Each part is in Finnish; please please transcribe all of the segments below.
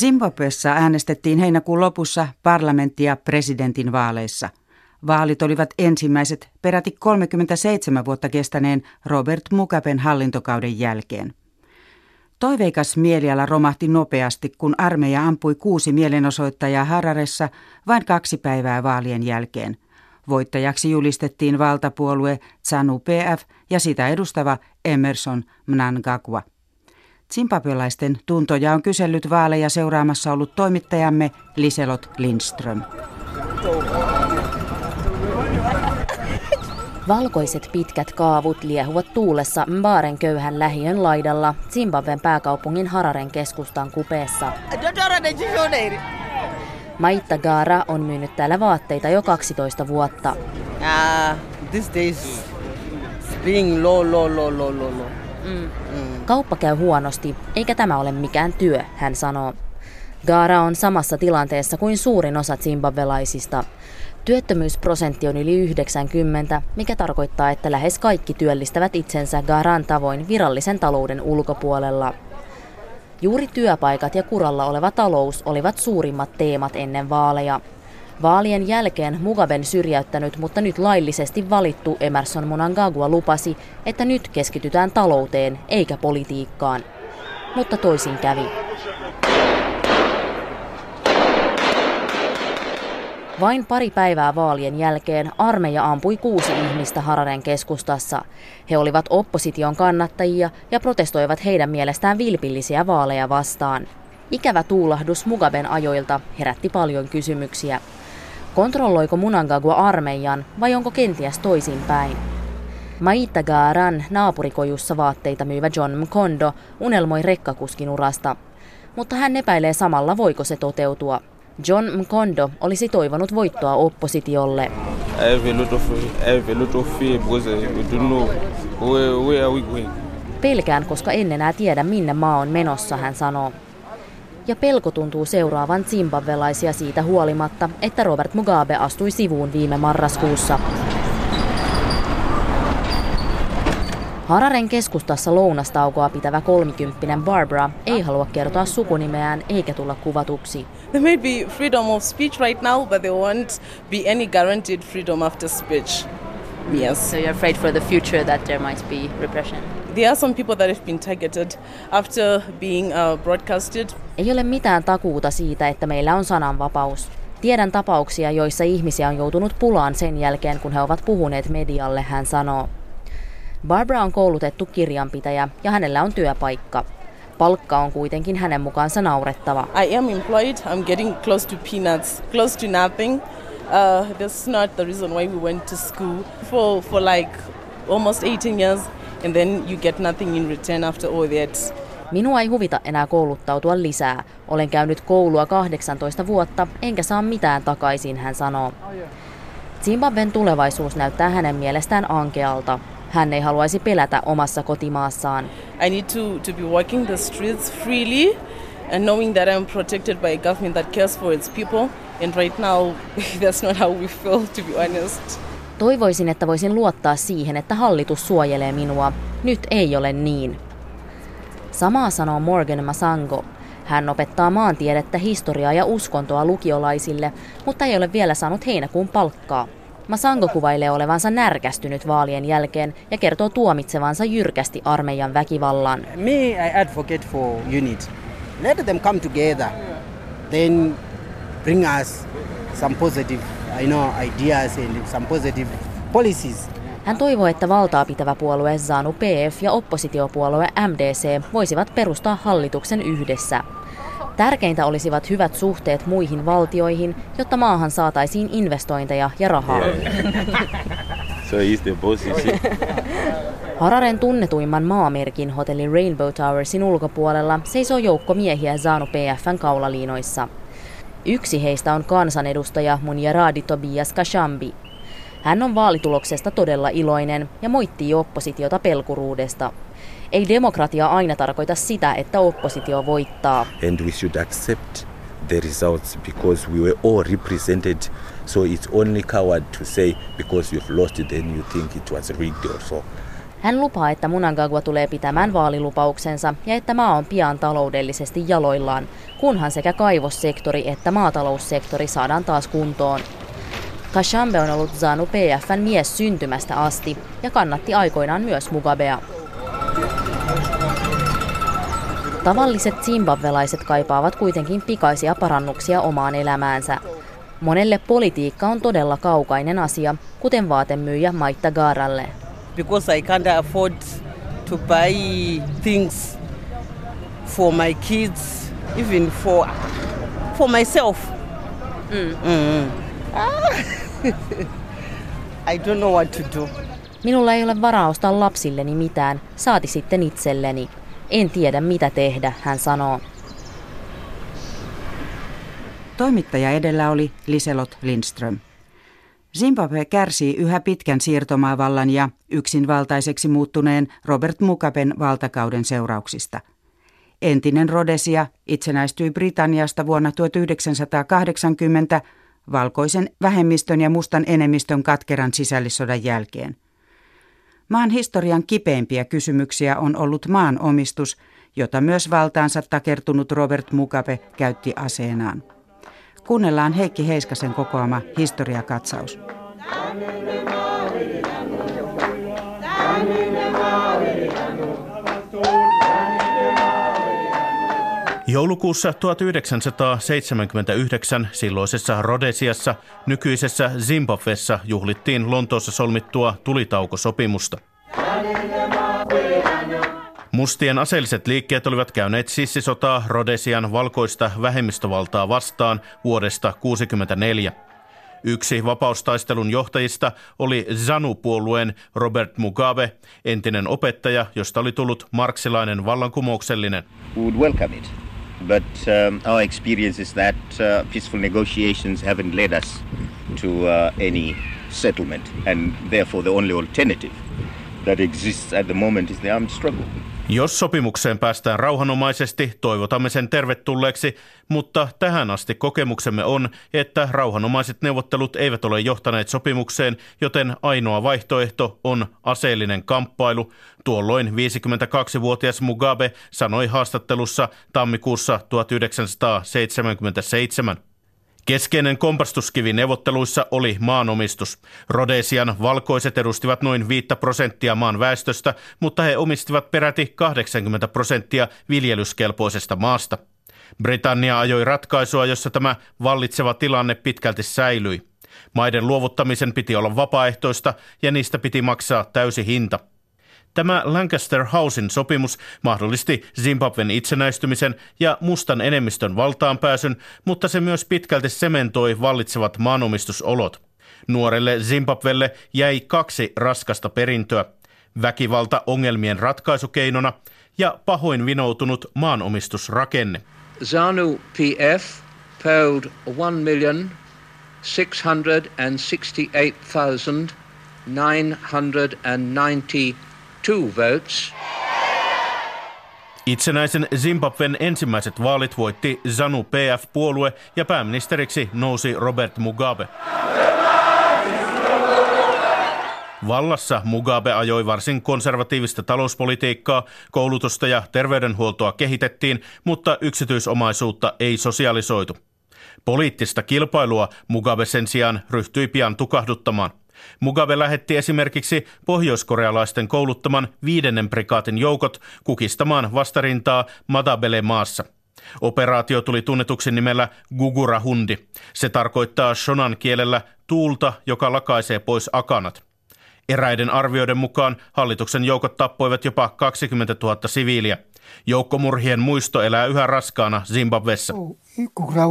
Zimbabwessa äänestettiin heinäkuun lopussa parlamentti- ja presidentin vaaleissa. Vaalit olivat ensimmäiset peräti 37 vuotta kestäneen Robert Mugaben hallintokauden jälkeen. Toiveikas mieliala romahti nopeasti, kun armeija ampui kuusi mielenosoittajaa Hararessa vain kaksi päivää vaalien jälkeen. Voittajaksi julistettiin valtapuolue ZANU PF ja sitä edustava Emerson Mnangagwa. Zimbabwelaisten tuntoja on kysellyt vaaleja seuraamassa ollut toimittajamme Liselot Lindström. Valkoiset pitkät kaavut liehuvat tuulessa Mbaren köyhän lähiön laidalla Zimbabwen pääkaupungin Hararen keskustan kupeessa. Maitta Gaara on myynyt täällä vaatteita jo 12 vuotta. Uh, this days being low, low, low, low, low, low. Mm. Kauppa käy huonosti, eikä tämä ole mikään työ, hän sanoo. Gaara on samassa tilanteessa kuin suurin osa zimbabwelaisista. Työttömyysprosentti on yli 90, mikä tarkoittaa, että lähes kaikki työllistävät itsensä Garan tavoin virallisen talouden ulkopuolella. Juuri työpaikat ja kuralla oleva talous olivat suurimmat teemat ennen vaaleja. Vaalien jälkeen Mugaben syrjäyttänyt, mutta nyt laillisesti valittu Emerson Mnangagwa lupasi, että nyt keskitytään talouteen eikä politiikkaan. Mutta toisin kävi. Vain pari päivää vaalien jälkeen armeija ampui kuusi ihmistä Hararen keskustassa. He olivat opposition kannattajia ja protestoivat heidän mielestään vilpillisiä vaaleja vastaan. Ikävä tuulahdus Mugaben ajoilta herätti paljon kysymyksiä. Kontrolloiko Munangagua armeijan vai onko kenties toisinpäin? Maita Gaaran naapurikojussa vaatteita myyvä John Mkondo unelmoi rekkakuskin urasta. Mutta hän epäilee samalla, voiko se toteutua. John Mkondo olisi toivonut voittoa oppositiolle. Pelkään, koska en enää tiedä, minne maa on menossa, hän sanoo. Ja pelko tuntuu seuraavan zimbabwelaisia siitä huolimatta, että Robert Mugabe astui sivuun viime marraskuussa. Hararen keskustassa lounastaukoa pitävä kolmikymppinen Barbara ei halua kertoa sukunimeään eikä tulla kuvatuksi. There may be freedom of speech right now, but there won't be any guaranteed freedom after speech. Yes. So you're afraid for the future that there might be repression? There are some people that have been targeted after being uh, broadcasted. Ei ole mitään takuuta siitä, että meillä on sananvapaus. Tiedän tapauksia, joissa ihmisiä on joutunut pulaan sen jälkeen, kun he ovat puhuneet medialle, hän sanoo. Barbara on koulutettu kirjanpitäjä ja hänellä on työpaikka. Palkka on kuitenkin hänen mukaansa naurettava. I am employed. I'm getting close to peanuts, close to nothing. Uh, that's not the reason why we went to school for, for like almost 18 years and then you get nothing in return after all that. Minua ei huvita enää kouluttautua lisää. Olen käynyt koulua 18 vuotta, enkä saa mitään takaisin, hän sanoo. Zimbabwen tulevaisuus näyttää hänen mielestään ankealta. Hän ei haluaisi pelätä omassa kotimaassaan. I need to, to be walking the streets freely and knowing that I'm protected by a government that cares for its people. And right now, that's not how we feel, to be honest. Toivoisin, että voisin luottaa siihen, että hallitus suojelee minua. Nyt ei ole niin. Samaa sanoo Morgan Masango. Hän opettaa maantiedettä, historiaa ja uskontoa lukiolaisille, mutta ei ole vielä saanut heinäkuun palkkaa. Masango kuvailee olevansa närkästynyt vaalien jälkeen ja kertoo tuomitsevansa jyrkästi armeijan väkivallan. Me, I advocate for unity. Let them come together. Then bring us some positive you know, ideas and some positive policies. Hän toivoo, että valtaa pitävä puolue ZANU PF ja oppositiopuolue MDC voisivat perustaa hallituksen yhdessä. Tärkeintä olisivat hyvät suhteet muihin valtioihin, jotta maahan saataisiin investointeja ja rahaa. Hararen tunnetuimman maamerkin hotelli Rainbow Towersin ulkopuolella seisoo joukko miehiä Zaanu PFn kaulaliinoissa. Yksi heistä on kansanedustaja Munjaradi Tobias Kashambi. Hän on vaalituloksesta todella iloinen ja moittii oppositiota pelkuruudesta. Ei demokratia aina tarkoita sitä, että oppositio voittaa. And we should accept the results because we were all represented. So it's only coward to say because you've lost it then you think it was rigged or so. Hän lupaa, että Munangagwa tulee pitämään vaalilupauksensa ja että maa on pian taloudellisesti jaloillaan, kunhan sekä kaivossektori että maataloussektori saadaan taas kuntoon. Kashambe on ollut ZANU PFn mies syntymästä asti ja kannatti aikoinaan myös Mugabea. Tavalliset zimbabvelaiset kaipaavat kuitenkin pikaisia parannuksia omaan elämäänsä. Monelle politiikka on todella kaukainen asia, kuten vaatemyyjä Maitta Gaaralle. Because I can't afford to buy things for my kids, even for, for myself. Mm. Mm. Ah. I don't know what to do. Minulla ei ole varaa ostaa lapsilleni mitään, saati sitten itselleni. En tiedä mitä tehdä, hän sanoo. Toimittaja edellä oli Liselot Lindström. Zimbabwe kärsii yhä pitkän siirtomaavallan ja yksinvaltaiseksi muuttuneen Robert Mugaben valtakauden seurauksista. Entinen Rhodesia itsenäistyi Britanniasta vuonna 1980 valkoisen vähemmistön ja mustan enemmistön katkeran sisällissodan jälkeen. Maan historian kipeimpiä kysymyksiä on ollut maan omistus, jota myös valtaansa takertunut Robert Mugabe käytti aseenaan. Kuunnellaan Heikki Heiskasen kokoama historiakatsaus. Joulukuussa 1979 silloisessa Rhodesiassa, nykyisessä Zimbabwessa, juhlittiin Lontoossa solmittua tulitaukosopimusta. Mustien aseelliset liikkeet olivat käyneet sissisotaa Rhodesian valkoista vähemmistövaltaa vastaan vuodesta 1964. Yksi vapaustaistelun johtajista oli ZANU-puolueen Robert Mugabe, entinen opettaja, josta oli tullut marksilainen vallankumouksellinen. But um, our experience is that uh, peaceful negotiations haven't led us to uh, any settlement, and therefore the only alternative that exists at the moment is the armed struggle. Jos sopimukseen päästään rauhanomaisesti, toivotamme sen tervetulleeksi, mutta tähän asti kokemuksemme on, että rauhanomaiset neuvottelut eivät ole johtaneet sopimukseen, joten ainoa vaihtoehto on aseellinen kamppailu. Tuolloin 52-vuotias Mugabe sanoi haastattelussa tammikuussa 1977. Keskeinen kompastuskivi neuvotteluissa oli maanomistus. Rodesian valkoiset edustivat noin 5 prosenttia maan väestöstä, mutta he omistivat peräti 80 prosenttia viljelyskelpoisesta maasta. Britannia ajoi ratkaisua, jossa tämä vallitseva tilanne pitkälti säilyi. Maiden luovuttamisen piti olla vapaaehtoista ja niistä piti maksaa täysi hinta – Tämä Lancaster Housein sopimus mahdollisti Zimbabwen itsenäistymisen ja mustan enemmistön valtaanpääsyn, mutta se myös pitkälti sementoi vallitsevat maanomistusolot. Nuorelle Zimbabwelle jäi kaksi raskasta perintöä. Väkivalta ongelmien ratkaisukeinona ja pahoin vinoutunut maanomistusrakenne. ZANU PF polled 1 million 668,990 two votes. Itsenäisen Zimbabwen ensimmäiset vaalit voitti ZANU PF-puolue ja pääministeriksi nousi Robert Mugabe. Vallassa Mugabe ajoi varsin konservatiivista talouspolitiikkaa, koulutusta ja terveydenhuoltoa kehitettiin, mutta yksityisomaisuutta ei sosialisoitu. Poliittista kilpailua Mugabe sen sijaan ryhtyi pian tukahduttamaan – Mugabe lähetti esimerkiksi pohjoiskorealaisten kouluttaman viidennen prikaatin joukot kukistamaan vastarintaa Madabele maassa. Operaatio tuli tunnetuksi nimellä Gugura Hundi. Se tarkoittaa shonan kielellä tuulta, joka lakaisee pois akanat. Eräiden arvioiden mukaan hallituksen joukot tappoivat jopa 20 000 siviiliä. Joukkomurhien muisto elää yhä raskaana Zimbabwessa. Gugura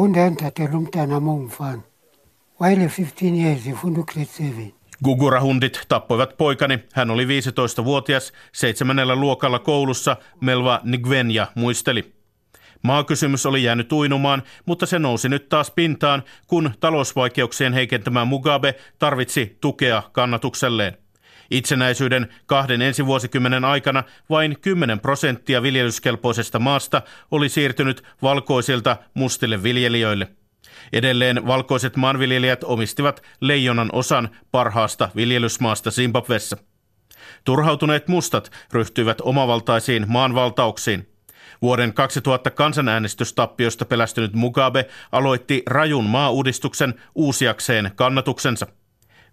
Hundi Vaille 15 years, ifunda grade 7. Gugurahundit tappoivat poikani. Hän oli 15-vuotias, seitsemännellä luokalla koulussa, Melva Nigvenja muisteli. Maakysymys oli jäänyt uinumaan, mutta se nousi nyt taas pintaan, kun talousvaikeuksien heikentämä Mugabe tarvitsi tukea kannatukselleen. Itsenäisyyden kahden ensi vuosikymmenen aikana vain 10 prosenttia viljelyskelpoisesta maasta oli siirtynyt valkoisilta mustille viljelijöille. Edelleen valkoiset maanviljelijät omistivat leijonan osan parhaasta viljelysmaasta Zimbabwessa. Turhautuneet mustat ryhtyivät omavaltaisiin maanvaltauksiin. Vuoden 2000 kansanäänestystappiosta pelästynyt Mugabe aloitti rajun maauudistuksen uusiakseen kannatuksensa.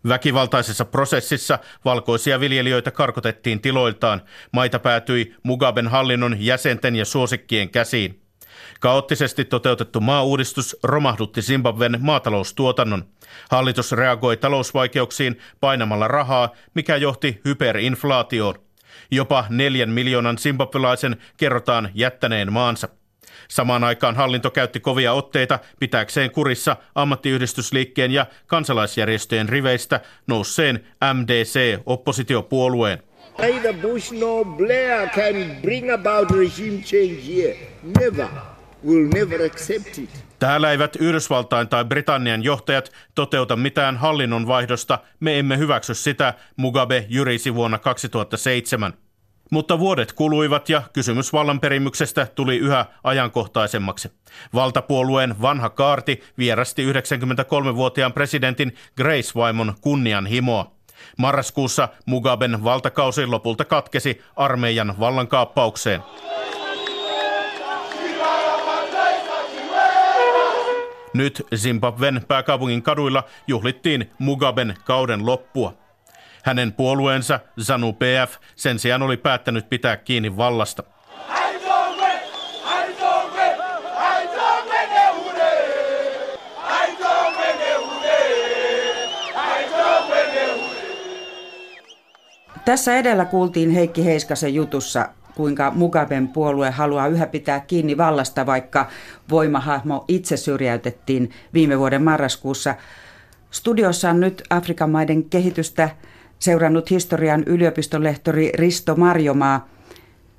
Väkivaltaisessa prosessissa valkoisia viljelijöitä karkotettiin tiloiltaan. Maita päätyi Mugaben hallinnon jäsenten ja suosikkien käsiin. Kaoottisesti toteutettu maauudistus romahdutti Zimbabwen maataloustuotannon. Hallitus reagoi talousvaikeuksiin painamalla rahaa, mikä johti hyperinflaatioon. Jopa neljän miljoonan zimbabwelaisen kerrotaan jättäneen maansa. Samaan aikaan hallinto käytti kovia otteita pitääkseen kurissa ammattiyhdistysliikkeen ja kansalaisjärjestöjen riveistä nousseen MDC-oppositiopuolueen. Neither Bush nor Blair can bring about regime change here. Never. We'll never accept it. Täällä eivät Yhdysvaltain tai Britannian johtajat toteuta mitään hallinnon vaihdosta. Me emme hyväksy sitä, Mugabe jyrisi vuonna 2007. Mutta vuodet kuluivat ja kysymys vallanperimyksestä tuli yhä ajankohtaisemmaksi. Valtapuolueen vanha kaarti vierasti 93-vuotiaan presidentin Grace-vaimon kunnianhimoa. Marraskuussa Mugaben valtakausi lopulta katkesi armeijan vallankaappaukseen. Nyt Zimbabwen pääkaupungin kaduilla juhlittiin Mugaben kauden loppua. Hänen puolueensa ZANU-PF sen sijaan oli päättänyt pitää kiinni vallasta. Tässä edellä kuultiin Heikki Heiskasen jutussa, kuinka Mugaben puolue haluaa yhä pitää kiinni vallasta, vaikka voimahahmo itse syrjäytettiin viime vuoden marraskuussa. Studiossa on nyt Afrikan maiden kehitystä seurannut historian yliopistolehtori Risto Marjomaa.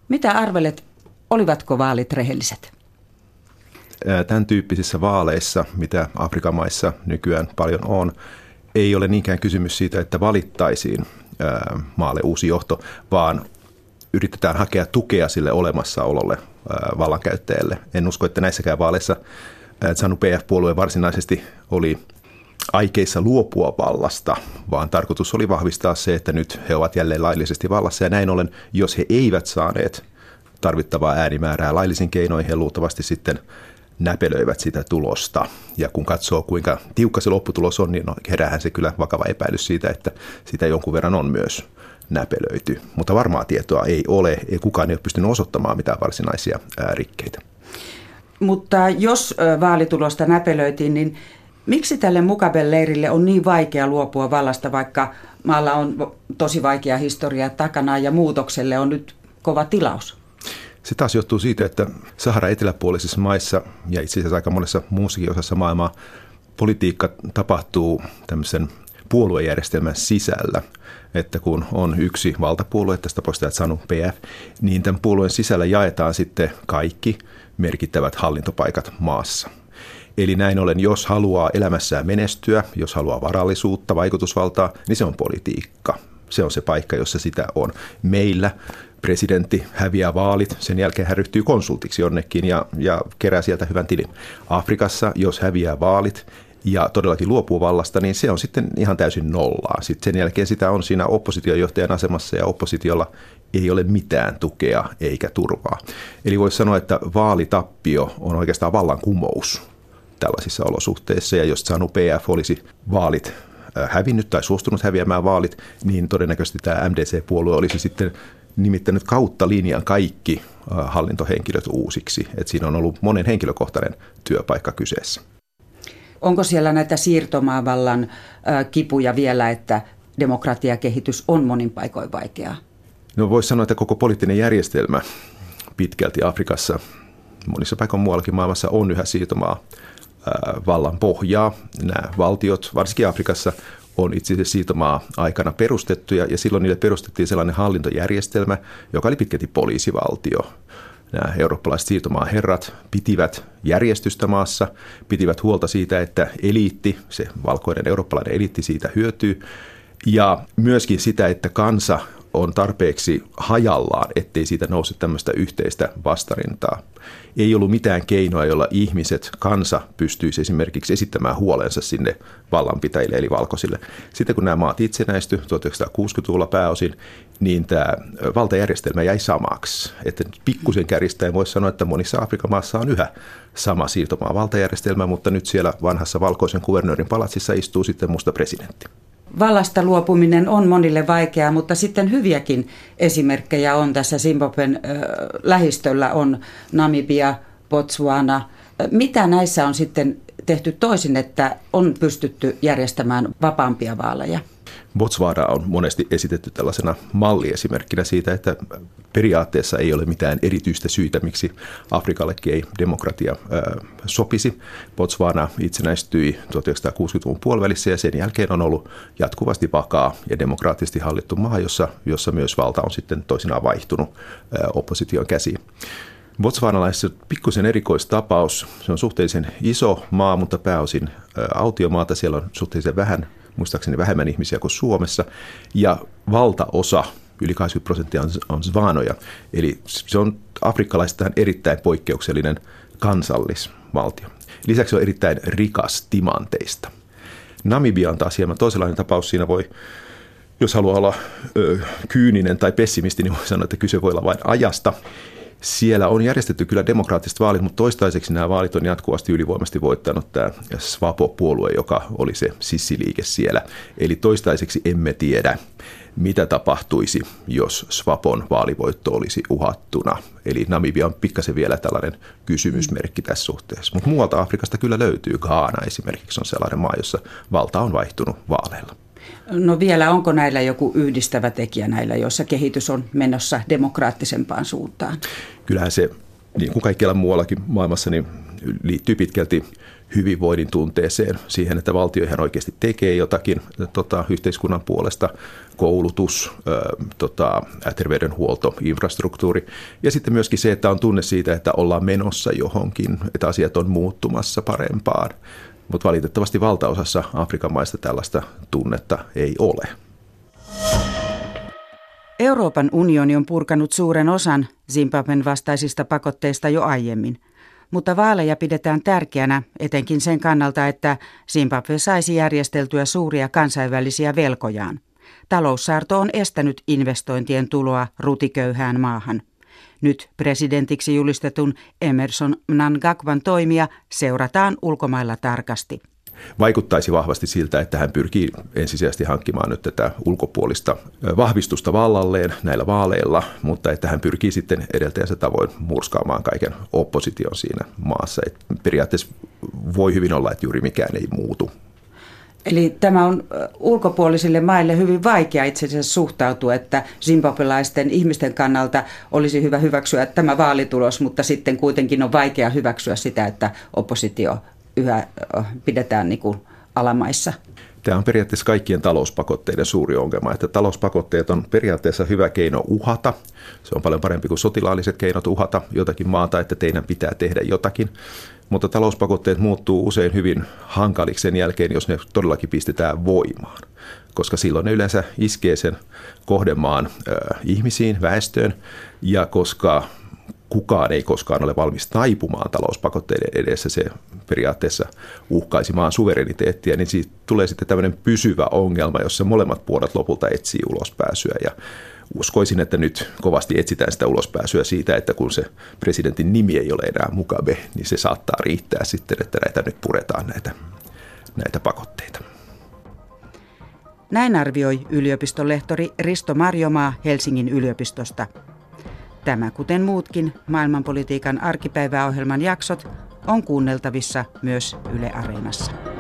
Mitä arvelet, olivatko vaalit rehelliset? Tämän tyyppisissä vaaleissa, mitä Afrikan maissa nykyään paljon on, ei ole niinkään kysymys siitä, että valittaisiin maalle uusi johto, vaan yritetään hakea tukea sille olemassaololle vallankäyttäjälle. En usko, että näissäkään vaaleissa Zanu PF-puolue varsinaisesti oli aikeissa luopua vallasta, vaan tarkoitus oli vahvistaa se, että nyt he ovat jälleen laillisesti vallassa ja näin ollen, jos he eivät saaneet tarvittavaa äänimäärää laillisin keinoin, he luultavasti sitten näpelöivät sitä tulosta. Ja kun katsoo, kuinka tiukka se lopputulos on, niin no, heräähän se kyllä vakava epäilys siitä, että sitä jonkun verran on myös näpelöity. Mutta varmaa tietoa ei ole, ei kukaan ei ole pystynyt osoittamaan mitään varsinaisia rikkeitä. Mutta jos vaalitulosta näpelöitiin, niin Miksi tälle Mukaben leirille on niin vaikea luopua vallasta, vaikka maalla on tosi vaikea historia takana ja muutokselle on nyt kova tilaus? Se taas johtuu siitä, että Sahara eteläpuolisissa maissa ja itse asiassa aika monessa muussakin osassa maailmaa politiikka tapahtuu tämmöisen puoluejärjestelmän sisällä. Että kun on yksi valtapuolue, tästä tapauksessa Sanu PF, niin tämän puolueen sisällä jaetaan sitten kaikki merkittävät hallintopaikat maassa – Eli näin ollen, jos haluaa elämässään menestyä, jos haluaa varallisuutta, vaikutusvaltaa, niin se on politiikka. Se on se paikka, jossa sitä on. Meillä presidentti häviää vaalit, sen jälkeen hän ryhtyy konsultiksi jonnekin ja, ja kerää sieltä hyvän tilin. Afrikassa, jos häviää vaalit, ja todellakin luopuu vallasta, niin se on sitten ihan täysin nollaa. Sitten sen jälkeen sitä on siinä oppositiojohtajan asemassa ja oppositiolla ei ole mitään tukea eikä turvaa. Eli voisi sanoa, että vaalitappio on oikeastaan vallankumous tällaisissa olosuhteissa. Ja jos Sanu PF olisi vaalit äh, hävinnyt tai suostunut häviämään vaalit, niin todennäköisesti tämä MDC-puolue olisi sitten nimittänyt kautta linjan kaikki äh, hallintohenkilöt uusiksi. Et siinä on ollut monen henkilökohtainen työpaikka kyseessä. Onko siellä näitä siirtomaavallan kipuja vielä, että demokratiakehitys on monin paikoin vaikeaa? No voisi sanoa, että koko poliittinen järjestelmä pitkälti Afrikassa, monissa paikoin muuallakin maailmassa on yhä siirtomaa vallan pohjaa. Nämä valtiot, varsinkin Afrikassa, on itse asiassa siirtomaa aikana perustettu ja silloin niille perustettiin sellainen hallintojärjestelmä, joka oli pitkälti poliisivaltio. Nämä eurooppalaiset siirtomaaherrat pitivät järjestystä maassa, pitivät huolta siitä, että eliitti, se valkoinen eurooppalainen eliitti siitä hyötyy, ja myöskin sitä, että kansa on tarpeeksi hajallaan, ettei siitä nouse tämmöistä yhteistä vastarintaa. Ei ollut mitään keinoa, jolla ihmiset, kansa pystyisi esimerkiksi esittämään huolensa sinne vallanpitäjille eli valkoisille. Sitten kun nämä maat itsenäistyi 1960-luvulla pääosin, niin tämä valtajärjestelmä jäi samaksi. Että pikkusen kärjistäen voisi sanoa, että monissa Afrikan maissa on yhä sama siirtomaa valtajärjestelmä, mutta nyt siellä vanhassa valkoisen kuvernöörin palatsissa istuu sitten musta presidentti. Vallasta luopuminen on monille vaikeaa, mutta sitten hyviäkin esimerkkejä on tässä Zimbabwen äh, lähistöllä on Namibia, Botswana. Mitä näissä on sitten tehty toisin, että on pystytty järjestämään vapaampia vaaleja? Botswana on monesti esitetty tällaisena malliesimerkkinä siitä, että periaatteessa ei ole mitään erityistä syytä, miksi Afrikallekin ei demokratia ää, sopisi. Botswana itsenäistyi 1960-luvun puolivälissä ja sen jälkeen on ollut jatkuvasti vakaa ja demokraattisesti hallittu maa, jossa, jossa myös valta on sitten toisinaan vaihtunut ää, opposition käsiin. Botswanalaisessa pikkusen erikoistapaus. Se on suhteellisen iso maa, mutta pääosin autiomaata. Siellä on suhteellisen vähän muistaakseni vähemmän ihmisiä kuin Suomessa, ja valtaosa, yli 80 prosenttia on, on zvanoja, eli se on afrikkalaistaan erittäin poikkeuksellinen kansallisvaltio. Lisäksi on erittäin rikas timanteista. Namibia on taas hieman toisenlainen tapaus. Siinä voi, jos haluaa olla ö, kyyninen tai pessimisti, niin voi sanoa, että kyse voi olla vain ajasta. Siellä on järjestetty kyllä demokraattiset vaalit, mutta toistaiseksi nämä vaalit on jatkuvasti ylivoimasti voittanut tämä Swapo-puolue, joka oli se sissiliike siellä. Eli toistaiseksi emme tiedä, mitä tapahtuisi, jos Swapon vaalivoitto olisi uhattuna. Eli Namibia on pikkasen vielä tällainen kysymysmerkki tässä suhteessa. Mutta muualta Afrikasta kyllä löytyy. Ghana esimerkiksi on sellainen maa, jossa valta on vaihtunut vaaleilla. No vielä, onko näillä joku yhdistävä tekijä näillä, joissa kehitys on menossa demokraattisempaan suuntaan? Kyllähän se, niin kuin kaikkialla muuallakin maailmassa, niin liittyy pitkälti hyvinvoinnin tunteeseen, siihen, että valtio ihan oikeasti tekee jotakin tota, yhteiskunnan puolesta, koulutus, ö, tota, terveydenhuolto, infrastruktuuri ja sitten myöskin se, että on tunne siitä, että ollaan menossa johonkin, että asiat on muuttumassa parempaan. Mutta valitettavasti valtaosassa Afrikan maista tällaista tunnetta ei ole. Euroopan unioni on purkanut suuren osan Zimbabwen vastaisista pakotteista jo aiemmin, mutta vaaleja pidetään tärkeänä etenkin sen kannalta, että Zimbabwe saisi järjesteltyä suuria kansainvälisiä velkojaan. Taloussaarto on estänyt investointien tuloa rutiköyhään maahan. Nyt presidentiksi julistetun Emerson Mnangagwan toimia seurataan ulkomailla tarkasti. Vaikuttaisi vahvasti siltä, että hän pyrkii ensisijaisesti hankkimaan nyt tätä ulkopuolista vahvistusta vallalleen näillä vaaleilla, mutta että hän pyrkii sitten edeltäjänsä tavoin murskaamaan kaiken opposition siinä maassa. Et periaatteessa voi hyvin olla, että juuri mikään ei muutu Eli tämä on ulkopuolisille maille hyvin vaikea itse asiassa suhtautua, että zimbabwelaisten ihmisten kannalta olisi hyvä hyväksyä tämä vaalitulos, mutta sitten kuitenkin on vaikea hyväksyä sitä, että oppositio yhä pidetään niin kuin alamaissa. Tämä on periaatteessa kaikkien talouspakotteiden suuri ongelma, että talouspakotteet on periaatteessa hyvä keino uhata. Se on paljon parempi kuin sotilaalliset keinot uhata jotakin maata, että teidän pitää tehdä jotakin mutta talouspakotteet muuttuu usein hyvin hankaliksi sen jälkeen, jos ne todellakin pistetään voimaan, koska silloin ne yleensä iskee sen kohdemaan ihmisiin, väestöön, ja koska kukaan ei koskaan ole valmis taipumaan talouspakotteiden edessä, se periaatteessa uhkaisi maan suvereniteettia, niin siitä tulee sitten tämmöinen pysyvä ongelma, jossa molemmat puolet lopulta etsii ulospääsyä. Ja uskoisin, että nyt kovasti etsitään sitä ulospääsyä siitä, että kun se presidentin nimi ei ole enää Mugabe, niin se saattaa riittää sitten, että näitä nyt puretaan näitä, näitä pakotteita. Näin arvioi yliopistolehtori Risto Marjomaa Helsingin yliopistosta. Tämä, kuten muutkin maailmanpolitiikan arkipäiväohjelman jaksot, on kuunneltavissa myös Yle Areenassa.